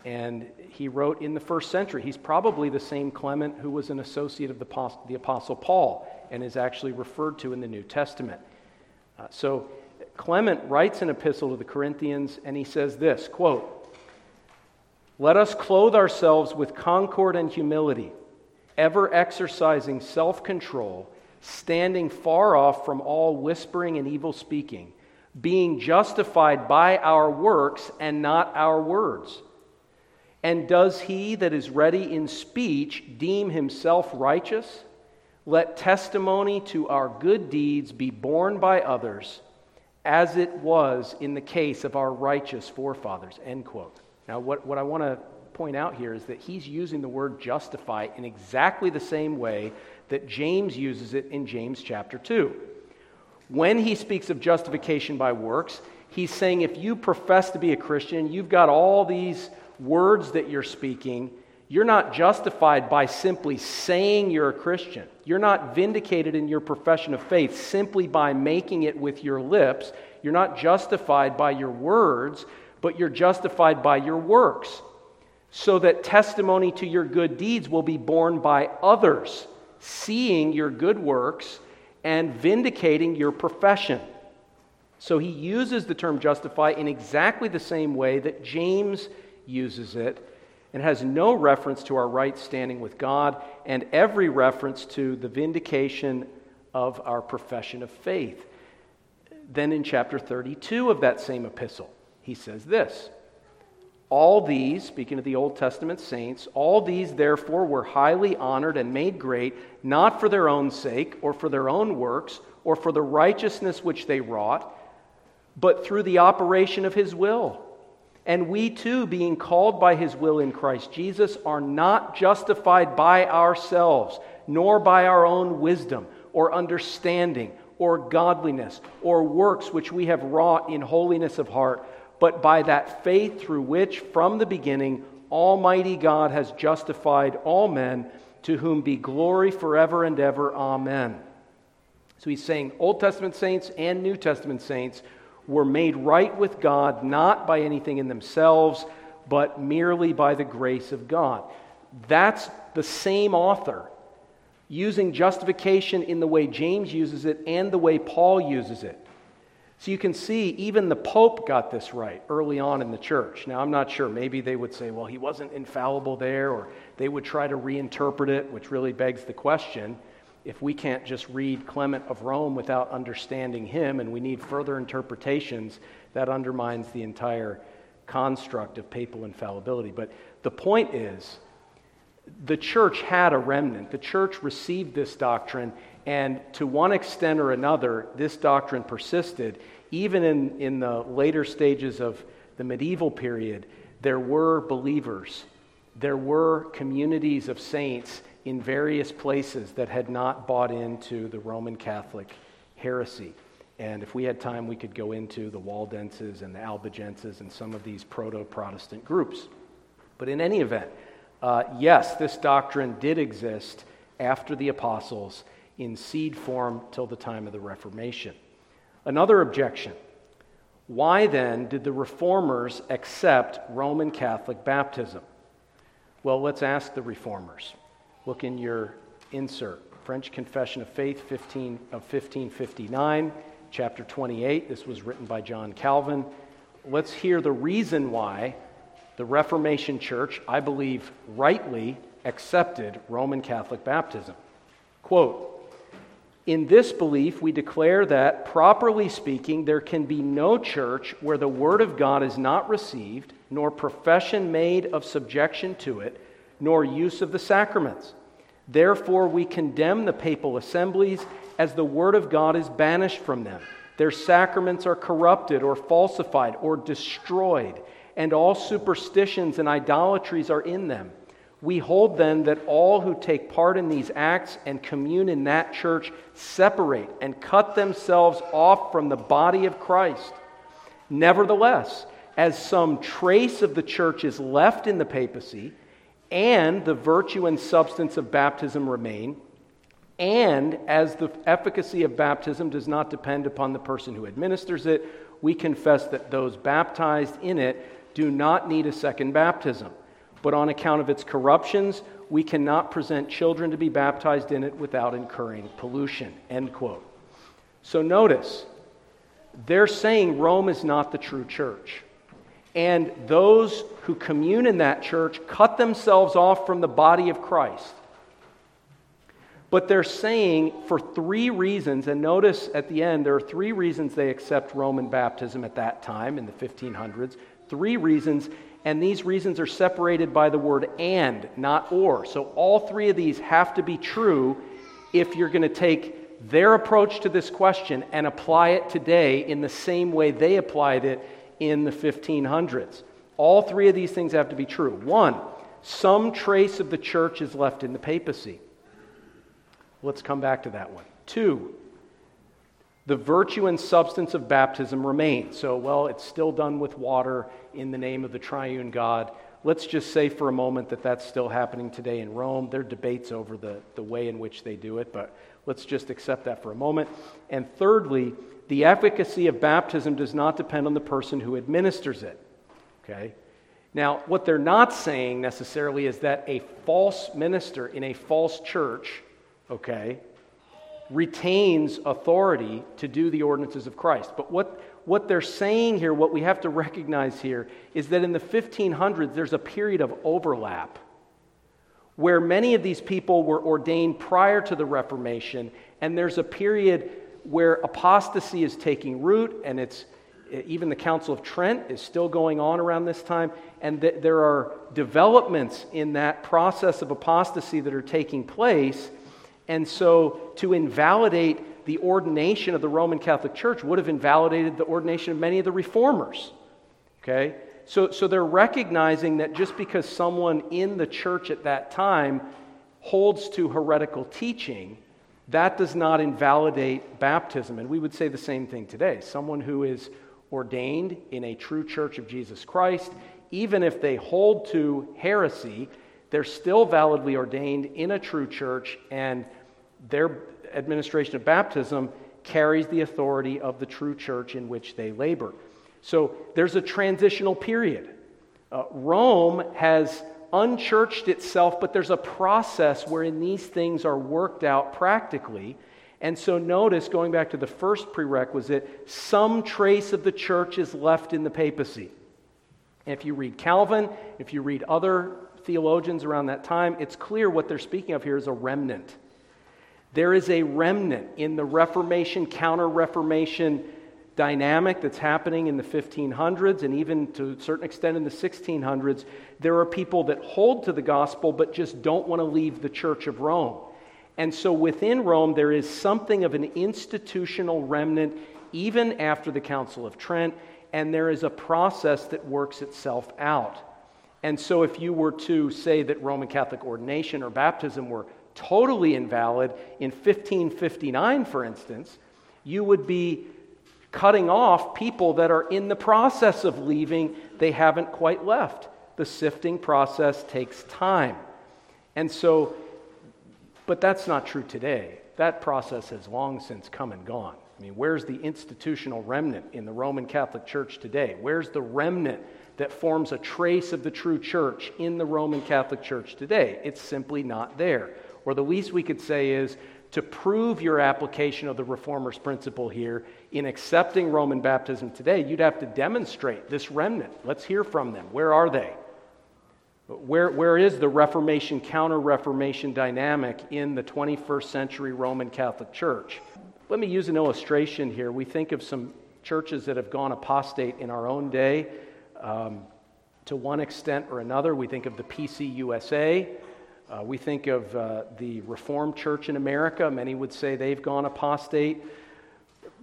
and he wrote in the first century. He's probably the same Clement who was an associate of the, the Apostle Paul and is actually referred to in the New Testament. Uh, so Clement writes an epistle to the Corinthians, and he says this quote, Let us clothe ourselves with concord and humility ever exercising self control, standing far off from all whispering and evil speaking, being justified by our works and not our words. And does he that is ready in speech deem himself righteous? Let testimony to our good deeds be borne by others, as it was in the case of our righteous forefathers. End quote. Now, what, what I want to point out here is that he's using the word justify in exactly the same way that James uses it in James chapter 2. When he speaks of justification by works, he's saying if you profess to be a Christian, you've got all these words that you're speaking. You're not justified by simply saying you're a Christian. You're not vindicated in your profession of faith simply by making it with your lips. You're not justified by your words, but you're justified by your works so that testimony to your good deeds will be borne by others, seeing your good works and vindicating your profession. So he uses the term justify in exactly the same way that James uses it and has no reference to our right standing with God and every reference to the vindication of our profession of faith. Then in chapter 32 of that same epistle, he says this all these, speaking of the Old Testament saints, all these therefore were highly honored and made great, not for their own sake or for their own works or for the righteousness which they wrought, but through the operation of his will. And we too, being called by his will in Christ Jesus, are not justified by ourselves, nor by our own wisdom or understanding or godliness or works which we have wrought in holiness of heart, but by that faith through which from the beginning Almighty God has justified all men, to whom be glory forever and ever. Amen. So he's saying Old Testament saints and New Testament saints were made right with God not by anything in themselves, but merely by the grace of God. That's the same author using justification in the way James uses it and the way Paul uses it. So you can see even the Pope got this right early on in the church. Now, I'm not sure. Maybe they would say, well, he wasn't infallible there, or they would try to reinterpret it, which really begs the question if we can't just read Clement of Rome without understanding him and we need further interpretations, that undermines the entire construct of papal infallibility. But the point is, the church had a remnant. The church received this doctrine, and to one extent or another, this doctrine persisted. Even in, in the later stages of the medieval period, there were believers, there were communities of saints in various places that had not bought into the Roman Catholic heresy. And if we had time, we could go into the Waldenses and the Albigenses and some of these proto Protestant groups. But in any event, uh, yes, this doctrine did exist after the apostles in seed form till the time of the Reformation. Another objection why then did the reformers accept Roman Catholic baptism? Well, let's ask the reformers. Look in your insert French Confession of Faith 15, of 1559, chapter 28. This was written by John Calvin. Let's hear the reason why the Reformation Church, I believe rightly, accepted Roman Catholic baptism. Quote, in this belief, we declare that, properly speaking, there can be no church where the Word of God is not received, nor profession made of subjection to it, nor use of the sacraments. Therefore, we condemn the papal assemblies as the Word of God is banished from them. Their sacraments are corrupted or falsified or destroyed and all superstitions and idolatries are in them. We hold then that all who take part in these acts and commune in that church separate and cut themselves off from the body of Christ. Nevertheless, as some trace of the church is left in the papacy, and the virtue and substance of baptism remain, and as the efficacy of baptism does not depend upon the person who administers it, we confess that those baptized in it do not need a second baptism. But on account of its corruptions, we cannot present children to be baptized in it without incurring pollution. End quote. So notice, they're saying Rome is not the true church. And those who commune in that church cut themselves off from the body of Christ. But they're saying for three reasons, and notice at the end, there are three reasons they accept Roman baptism at that time in the 1500s. Three reasons, and these reasons are separated by the word and, not or. So all three of these have to be true if you're going to take their approach to this question and apply it today in the same way they applied it in the 1500s. All three of these things have to be true. One, some trace of the church is left in the papacy. Let's come back to that one. Two, the virtue and substance of baptism remain. So, well, it's still done with water in the name of the triune God. Let's just say for a moment that that's still happening today in Rome. There are debates over the, the way in which they do it, but let's just accept that for a moment. And thirdly, the efficacy of baptism does not depend on the person who administers it. Okay? Now, what they're not saying necessarily is that a false minister in a false church, okay, retains authority to do the ordinances of Christ. But what, what they're saying here, what we have to recognize here, is that in the 1500s, there's a period of overlap where many of these people were ordained prior to the Reformation, and there's a period where apostasy is taking root, and it's even the Council of Trent is still going on around this time, and th- there are developments in that process of apostasy that are taking place and so to invalidate the ordination of the Roman Catholic Church would have invalidated the ordination of many of the reformers. Okay? So, so they're recognizing that just because someone in the church at that time holds to heretical teaching that does not invalidate baptism. And we would say the same thing today. Someone who is ordained in a true church of Jesus Christ, even if they hold to heresy, they're still validly ordained in a true church, and their administration of baptism carries the authority of the true church in which they labor. So there's a transitional period. Uh, Rome has unchurched itself, but there's a process wherein these things are worked out practically. And so notice, going back to the first prerequisite, some trace of the church is left in the papacy. And if you read Calvin, if you read other theologians around that time, it's clear what they're speaking of here is a remnant. There is a remnant in the Reformation, Counter Reformation dynamic that's happening in the 1500s and even to a certain extent in the 1600s. There are people that hold to the gospel but just don't want to leave the Church of Rome. And so within Rome, there is something of an institutional remnant even after the Council of Trent, and there is a process that works itself out. And so, if you were to say that Roman Catholic ordination or baptism were totally invalid in 1559, for instance, you would be cutting off people that are in the process of leaving, they haven't quite left. The sifting process takes time. And so, but that's not true today. That process has long since come and gone. I mean, where's the institutional remnant in the Roman Catholic Church today? Where's the remnant that forms a trace of the true church in the Roman Catholic Church today? It's simply not there. Or the least we could say is to prove your application of the Reformer's principle here in accepting Roman baptism today, you'd have to demonstrate this remnant. Let's hear from them. Where are they? Where, where is the Reformation counter Reformation dynamic in the 21st century Roman Catholic Church? Let me use an illustration here. We think of some churches that have gone apostate in our own day. Um, to one extent or another, we think of the PCUSA. Uh, we think of uh, the Reformed Church in America. Many would say they've gone apostate.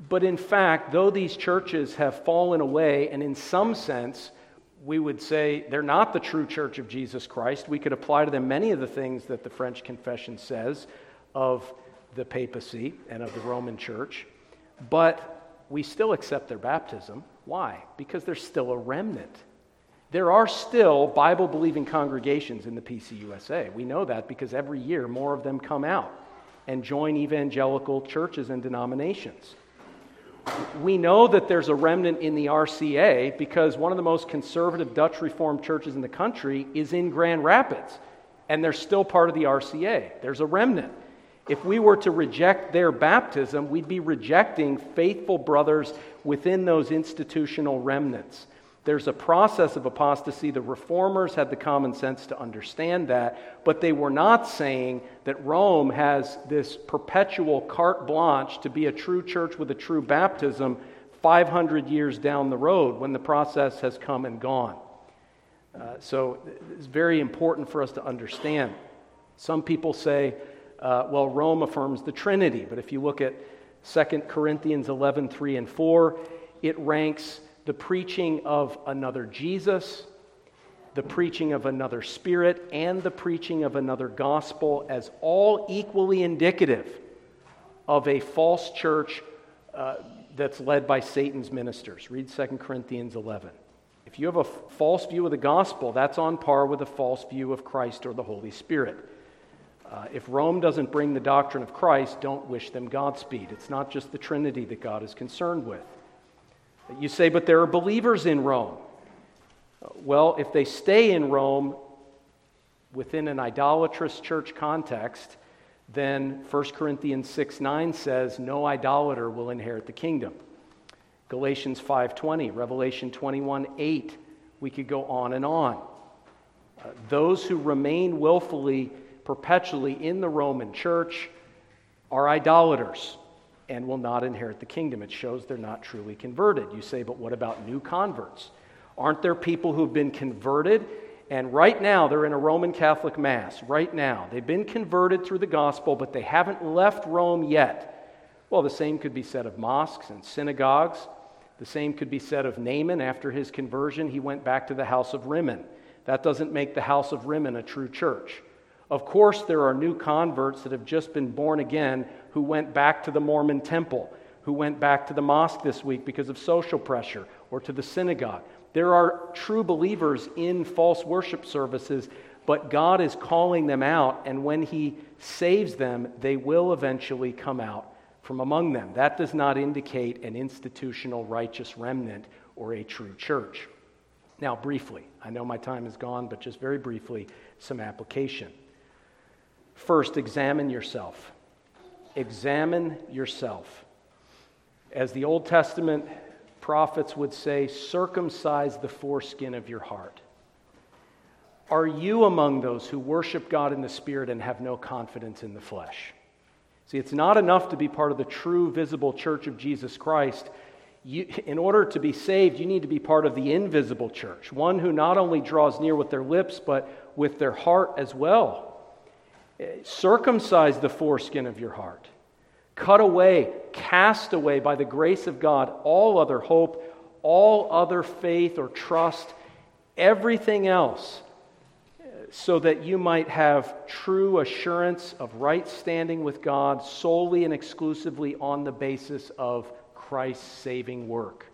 But in fact, though these churches have fallen away, and in some sense, we would say they're not the true church of Jesus Christ. We could apply to them many of the things that the French Confession says of the papacy and of the Roman church, but we still accept their baptism. Why? Because there's still a remnant. There are still Bible believing congregations in the PCUSA. We know that because every year more of them come out and join evangelical churches and denominations. We know that there's a remnant in the RCA because one of the most conservative Dutch Reformed churches in the country is in Grand Rapids, and they're still part of the RCA. There's a remnant. If we were to reject their baptism, we'd be rejecting faithful brothers within those institutional remnants. There's a process of apostasy. The reformers had the common sense to understand that, but they were not saying that Rome has this perpetual carte blanche to be a true church with a true baptism 500 years down the road when the process has come and gone. Uh, so it's very important for us to understand. Some people say, uh, well, Rome affirms the Trinity, but if you look at 2 Corinthians 11 3 and 4, it ranks the preaching of another Jesus, the preaching of another Spirit, and the preaching of another gospel as all equally indicative of a false church uh, that's led by Satan's ministers. Read 2 Corinthians 11. If you have a false view of the gospel, that's on par with a false view of Christ or the Holy Spirit. Uh, if Rome doesn't bring the doctrine of Christ, don't wish them Godspeed. It's not just the Trinity that God is concerned with. You say, but there are believers in Rome. Well, if they stay in Rome within an idolatrous church context, then 1 Corinthians 6 9 says, No idolater will inherit the kingdom. Galatians 5:20, Revelation 21 8. We could go on and on. Uh, those who remain willfully, perpetually in the Roman church are idolaters and will not inherit the kingdom. It shows they're not truly converted. You say, but what about new converts? Aren't there people who've been converted and right now they're in a Roman Catholic Mass? Right now. They've been converted through the gospel, but they haven't left Rome yet. Well, the same could be said of mosques and synagogues. The same could be said of Naaman after his conversion. He went back to the house of Rimmon. That doesn't make the house of Rimmon a true church. Of course, there are new converts that have just been born again who went back to the Mormon temple, who went back to the mosque this week because of social pressure, or to the synagogue. There are true believers in false worship services, but God is calling them out, and when He saves them, they will eventually come out from among them. That does not indicate an institutional righteous remnant or a true church. Now, briefly, I know my time is gone, but just very briefly, some application. First, examine yourself. Examine yourself. As the Old Testament prophets would say, circumcise the foreskin of your heart. Are you among those who worship God in the Spirit and have no confidence in the flesh? See, it's not enough to be part of the true visible church of Jesus Christ. You, in order to be saved, you need to be part of the invisible church, one who not only draws near with their lips, but with their heart as well. Circumcise the foreskin of your heart. Cut away, cast away by the grace of God all other hope, all other faith or trust, everything else, so that you might have true assurance of right standing with God solely and exclusively on the basis of Christ's saving work.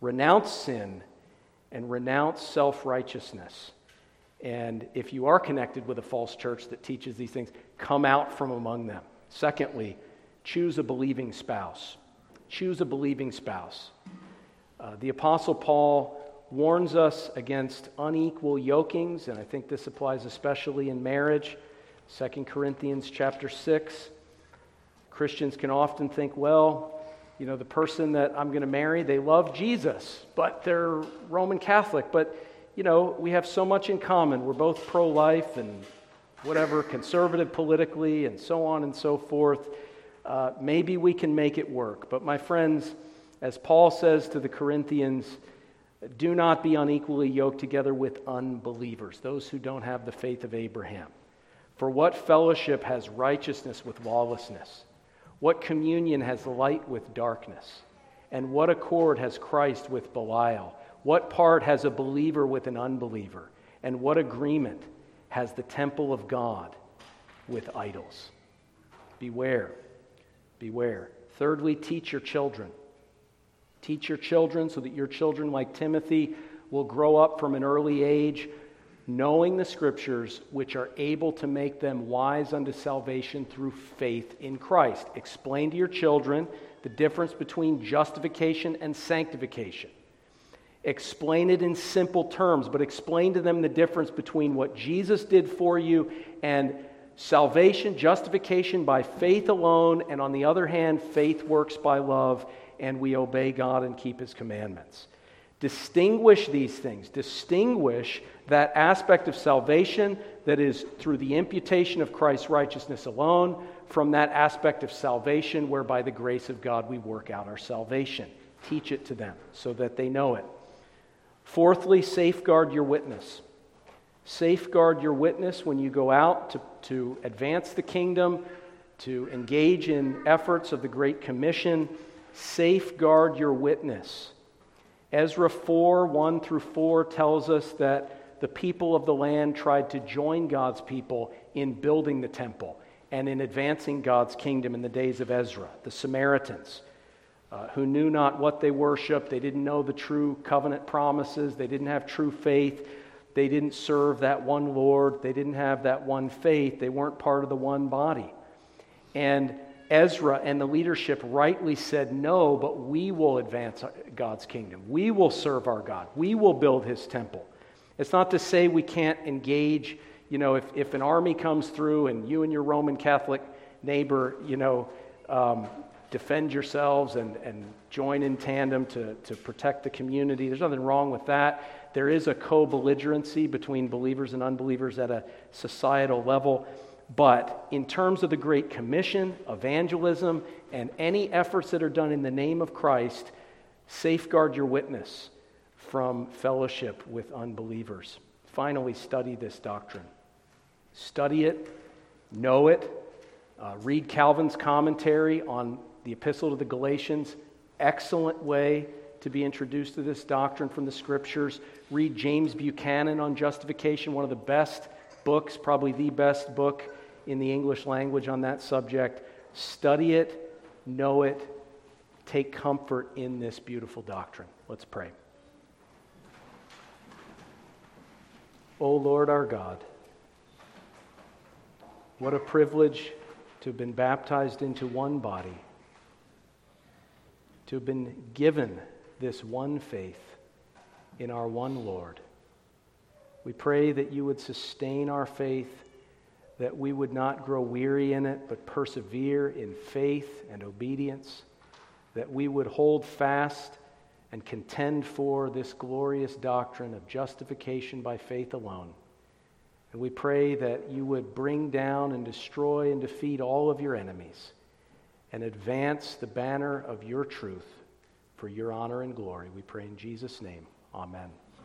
Renounce sin and renounce self righteousness. And if you are connected with a false church that teaches these things, come out from among them. Secondly, choose a believing spouse. Choose a believing spouse. Uh, the Apostle Paul warns us against unequal yokings, and I think this applies especially in marriage. 2 Corinthians chapter 6. Christians can often think, well, you know, the person that I'm going to marry, they love Jesus, but they're Roman Catholic. But you know, we have so much in common. We're both pro life and whatever, conservative politically, and so on and so forth. Uh, maybe we can make it work. But, my friends, as Paul says to the Corinthians, do not be unequally yoked together with unbelievers, those who don't have the faith of Abraham. For what fellowship has righteousness with lawlessness? What communion has light with darkness? And what accord has Christ with Belial? What part has a believer with an unbeliever? And what agreement has the temple of God with idols? Beware. Beware. Thirdly, teach your children. Teach your children so that your children, like Timothy, will grow up from an early age knowing the scriptures, which are able to make them wise unto salvation through faith in Christ. Explain to your children the difference between justification and sanctification. Explain it in simple terms, but explain to them the difference between what Jesus did for you and salvation, justification by faith alone, and on the other hand, faith works by love, and we obey God and keep his commandments. Distinguish these things. Distinguish that aspect of salvation that is through the imputation of Christ's righteousness alone from that aspect of salvation where by the grace of God we work out our salvation. Teach it to them so that they know it. Fourthly, safeguard your witness. Safeguard your witness when you go out to, to advance the kingdom, to engage in efforts of the Great Commission. Safeguard your witness. Ezra 4 1 through 4 tells us that the people of the land tried to join God's people in building the temple and in advancing God's kingdom in the days of Ezra. The Samaritans uh, who knew not what they worshiped. They didn't know the true covenant promises. They didn't have true faith. They didn't serve that one Lord. They didn't have that one faith. They weren't part of the one body. And Ezra and the leadership rightly said, No, but we will advance God's kingdom. We will serve our God. We will build his temple. It's not to say we can't engage. You know, if, if an army comes through and you and your Roman Catholic neighbor, you know, um, defend yourselves and, and join in tandem to, to protect the community. There's nothing wrong with that. There is a co belligerency between believers and unbelievers at a societal level. But in terms of the Great Commission, evangelism, and any efforts that are done in the name of Christ, safeguard your witness from fellowship with unbelievers. Finally, study this doctrine. Study it, know it, uh, read Calvin's commentary on the Epistle to the Galatians, excellent way to be introduced to this doctrine from the Scriptures. Read James Buchanan on justification, one of the best books, probably the best book in the English language on that subject. Study it, know it, take comfort in this beautiful doctrine. Let's pray. O Lord our God, what a privilege to have been baptized into one body, to have been given this one faith in our one Lord. We pray that you would sustain our faith, that we would not grow weary in it, but persevere in faith and obedience, that we would hold fast and contend for this glorious doctrine of justification by faith alone. And we pray that you would bring down and destroy and defeat all of your enemies and advance the banner of your truth for your honor and glory. We pray in Jesus' name. Amen.